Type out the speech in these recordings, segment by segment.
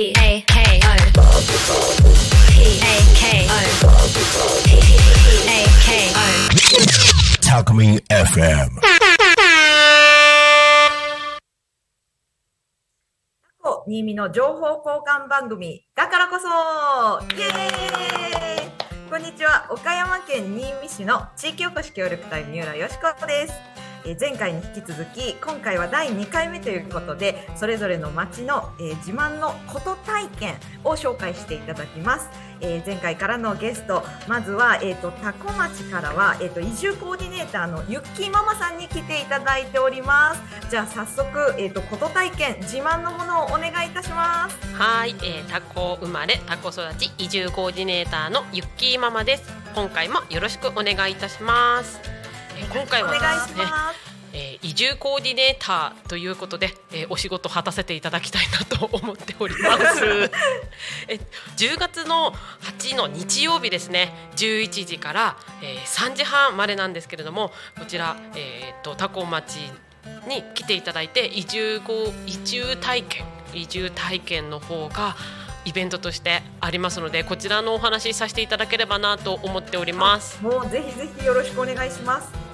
P A K O P A K O P A K O Talk FM. 新見の情報交換番組だからこそ。イエーイ。こんにちは。岡山県新見市の地域おこし協力隊三浦よしこです。えー前回に引き続き今回は第2回目ということでそれぞれの町の、えー自慢のこと体験を紹介していただきます、えー前回からのゲストまずは、えー、と多古町からは、えー、と移住コーディネーターのゆっきーママさんに来ていただいております。じゃあ早速、えー、とこと体験自慢のものをお願いいたします。はい、えー、タコ生まれタコ育ち移住コーディネーターのゆっきーママです。今回もよろしくお願いいたします、今回はお願いしですねます。えー移住コーディネーターということで、えーお仕事を果たせていただきたいなと思っております。え10月の8の日曜日ですね。11時から、えー3時半までなんですけれどもこちら、えー、とタコ町に来ていただいて移住後移住体験移住体験の方がイベントとしてありますのでこちらのお話しさせていただければなと思っております。もうぜひぜひよろしくお願いします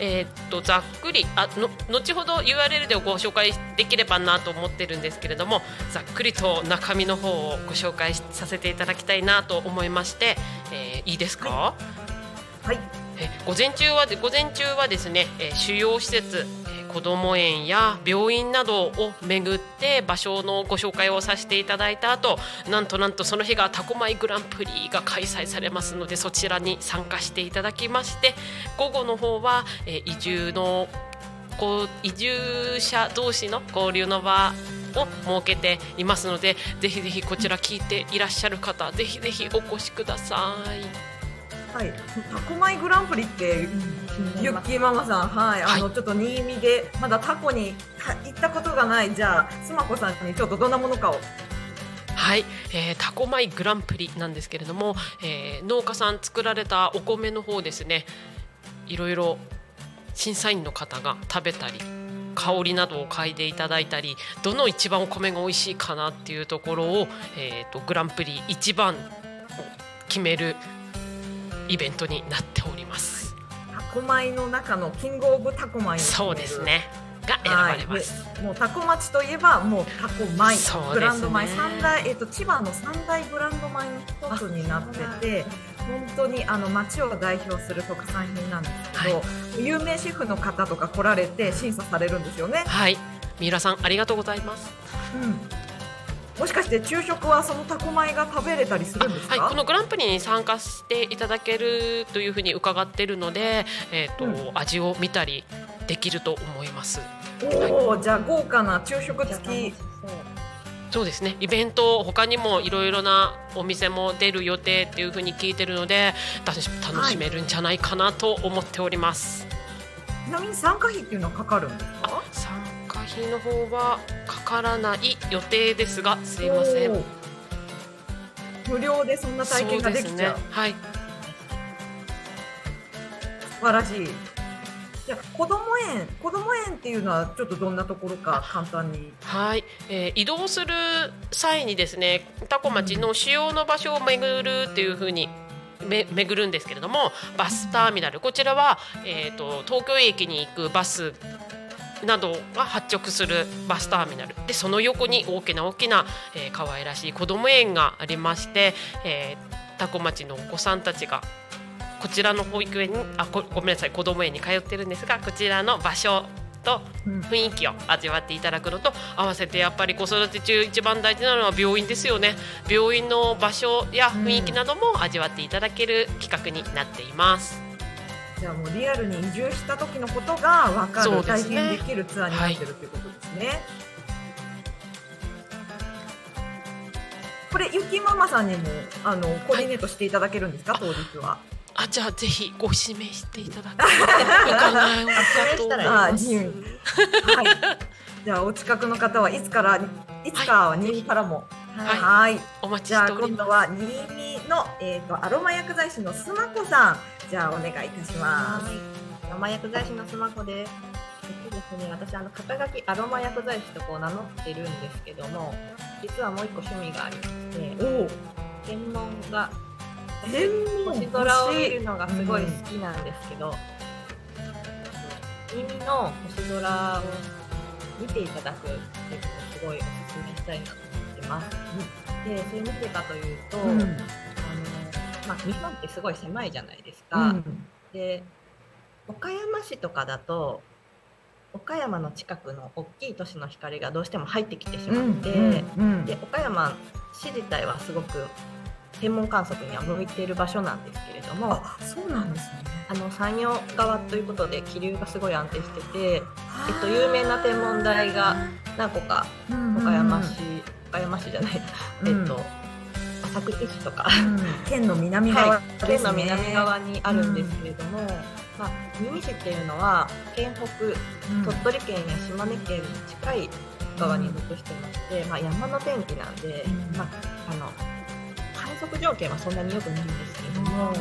えーっとざっくりあの後ほど URL でご紹介できればなと思ってるんですけれどもざっくりと中身の方をご紹介しさせていただきたいなと思いまして、えーいいですか、はい。え午前中は午前中はですね、えー主要施設、えー子ども園や病院などを巡って場所のご紹介をさせていただいた後なんとなんとその日がタコマイグランプリが開催されますのでそちらに参加していただきまして午後の方は、え移住のこう移住者同士の交流の場を設けていますのでぜひぜひこちら聞いていらっしゃる方ぜひぜひお越しください。はい。タコマイグランプリってゆっきーママさんはい、あのちょっと新見でまだタコには行ったことがないじゃあスマコさんにちょっとどんなものかを。はい、えー、タコマイグランプリなんですけれども、えー農家さん作られたお米の方ですね。いろいろ審査員の方が食べたり香りなどを嗅いでいただいたりどの一番お米が美味しいかなっていうところを、えー、とグランプリ一番を決めるイベントになっております。タコマイの中のキングオブタコマイを決めるそうですねが選ばれます。はい、でもうタコ町といえばもうタコ米、ねブランド米三大えっ、と千葉の三大ブランド米の一つになってて本当にあの町を代表する特産品なんですけど、有名シェフの方とか来られて審査されるんですよね。はい、三浦さんありがとうございます。うん。もしかして昼食はそのタコ米が食べれたりするんですか？はい、このグランプリに参加していただけるというふうに伺っているので、えーとうん味を見たりできると思います。おお、じゃあ豪華な昼食付き。そうですねイベント他にもいろいろなお店も出る予定っていうふうに聞いてるので楽し楽しめるんじゃないかなと思っております。ちなみに参加費っていうのはかかるんですか？費の方はかからない予定ですがすいません。無料でそんな体験ができちゃう。ねはい。素晴らしい。じゃあ子供園、子供園っていうのはちょっとどんなところか簡単に。はい、えー移動する際にですねタコ町の主要の場所を巡るっていうふうにめ巡るんですけれどもバスターミナルこちらは、えー、と東京駅に行くバスなどが発着するバスターミナルでその横に大きな大きな、えー可愛らしい子ども園がありまして、えー、タコ町のお子さんたちがこちらの保育園にあごごめんなさい子ども園に通ってるんですがこちらの場所と雰囲気を味わっていただくのと合わせてやっぱり子育て中一番大事なのは病院ですよね病院の場所や雰囲気なども味わっていただける企画になっています。じゃあもうリアルに移住した時のことが分かる、ね体験できるツアーになってるということですね。これゆきママさんにもあのコーディネートしていただけるんですか、当日は？あじゃあぜひご指名していただければはい。じゃあお近くの方はいつからいつかは新見からも。はいはい。お待ちしております。今度は新見のえっ、とアロマ薬剤師のスマコさん。じゃあお願いいたします。アロマ薬剤師のスマホです。えっとですね、私あの肩書きアロマ薬剤師とこう名乗ってるんですけども、実はもう一個趣味がありまして、お天文が天文星空を見るのがすごい好きなんですけど、耳の星空を見ていただくっていうのをすごいおすすめしたいなと思ってます。で、それなぜかというと、うんまあ、日本ってすごい狭いじゃないですか。うん。で岡山市とかだと岡山の近くの大きい都市の光がどうしても入ってきてしまって、うんで岡山市自体はすごく天文観測には向いている場所なんですけれどもあそうなんですね。あの山陽側ということで気流がすごい安定してて、えっと、有名な天文台が何個か岡山市、岡山市じゃない、えっと浅口市とか、うん。県の南側はい、県の南側にあるんですけれども、まあ、新見市っていうのは県北うん。鳥取県や島根県に近い側に属してまして、まあ、山の天気なんで、うん。まあ、あの観測条件はそんなに良くないんですけれども、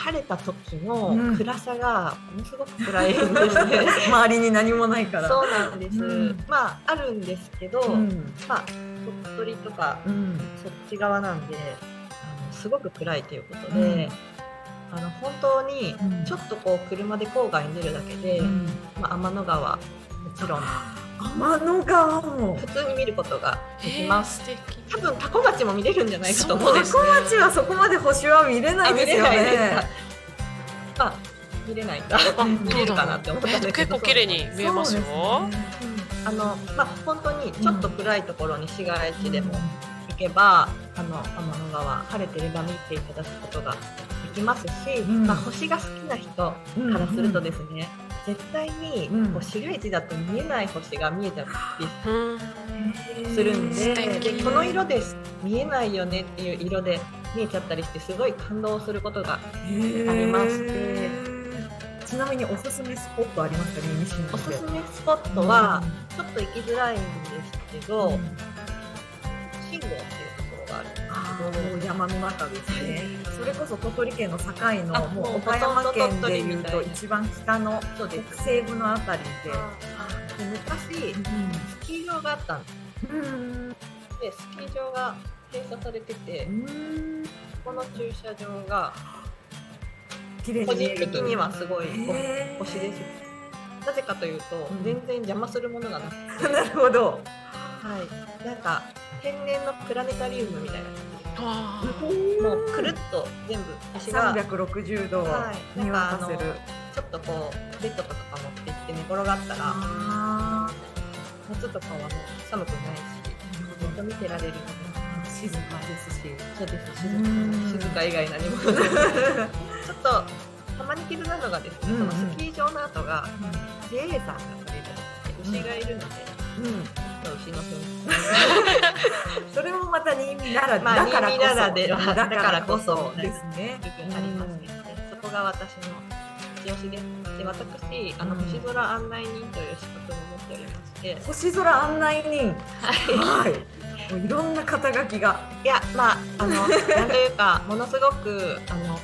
晴れた時の暗さがものすごく暗いんですね。周りに何もないから。そうなんです、うん。まああるんですけど、うん。まあ鳥取とかうん。そっち側なんであのすごく暗いということで、あの本当にうん。ちょっとこう車で郊外に出るだけで、うん。まあ、天の川もちろん天の川も普通に見ることができえー、ます。素敵。多分タコ町も見れるんじゃないかと思うんです高町はそこまで星は見れないですよね。あ見れないかあ見れるかなって思ったんですけど結構綺麗に見えますよ。すね。あのまあ本当にちょっと暗いところに市街地でも行けば、あの天の川晴れてれば見ていただくことができますし、ん。まあ星が好きな人からするとですね、絶対にうん。こう市街地だと見えない星が見えちゃったりうん、するんででこの色です見えないよねっていう色で見えちゃったりしてすごい感動することがありましてちなみにおすすめスポットありますかねおすすめスポットはちょっと行きづらいんですけど、うん。信号もう山の中ですね。それこそ鳥取県の境あのももうう岡山県でいうと一番北の北西部のあたりで。で昔スキー場があったんですうん。でスキー場が閉鎖されててうん。この駐車場が個人的にはすごいへー星ですなぜかというと、うん全然邪魔するものがなくて、なるほど。はい、なんか天然のプラネタリウムみたいなあ感じでもうくるっと全部星が三百六十度はい見渡せる。ちょっとこうベッドとか持って行って寝転がったらあ夏とかはもう寒くないしずっと見てられるのであ、静かですし。そうですうん静か静か以外何もない ちょっとたまに気になるのがですね、うんうんそのスキー場の後が JA さんがされる牛がいるので、うん。ちょっと牛の糞それもまた新見なら、まあだからこそではだからこそですね。部分ありますので、そこが私の一押しです。で私あのうん星空案内人という資格も持っておりまして、星空案内人。はい。はい。もういろんな肩書きが。いやまああのなんというかものすごくあのす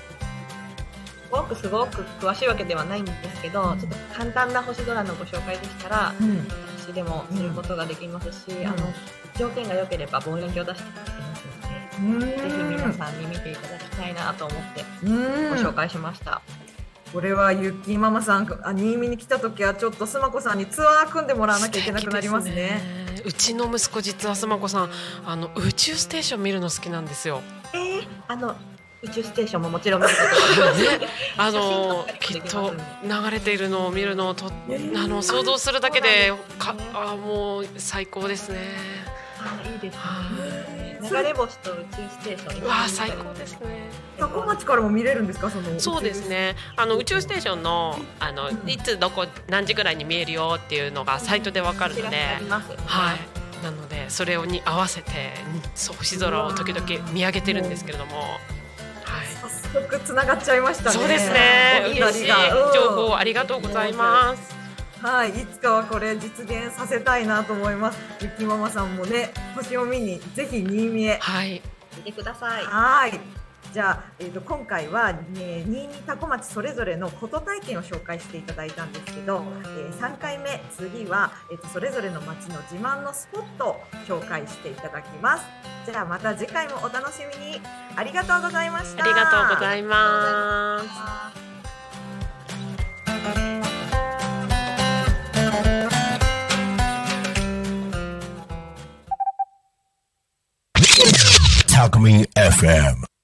ごくすごく詳しいわけではないんですけど、ちょっと簡単な星空のご紹介でしたらうん。私でもすることができますし、んあの条件が良ければ望遠鏡を出してきますので、ぜひ皆さんに見ていただきたいなと思ってうん。ご紹介しました。これはゆっきーママさん、あ新見に来た時はちょっとすまこさんにツアー組んでもらわなきゃいけなくなりますね。ねうちの息子実はすまこさんあの宇宙ステーション見るの好きなんですよ。えー、あの宇宙ステーションももちろん見ることができます。あのきっと流れているのを見るのをとえーあの想像するだけでかあもう最高ですね。あいいですねは。流れ星と宇宙ステーション。うわあ最高ですね。タコ町からも見れるんですか、その。そうです。ね。あの宇宙ステーションのあのうんいつどこ何時ぐらいに見えるよっていうのがサイトでわかるので。はい。なのでそれをに合わせてそう星空を時々見上げてるんですけれども、はい。早速つながっちゃいましたね。そうですね。嬉しい情報ありがとうございます。はい、いつかはこれ実現させたいなと思います。ゆきママさんもね、星を見にぜひ新見へ。はい。見てください。はい。じゃあ、えー、と今回は、ね、新見多古町それぞれのこと体験を紹介していただいたんですけど、えー、3回目次は、えー、とそれぞれの町の自慢のスポットを紹介していただきますじゃあまた次回もお楽しみにありがとうございましたありがとうございます。Talk Me FM.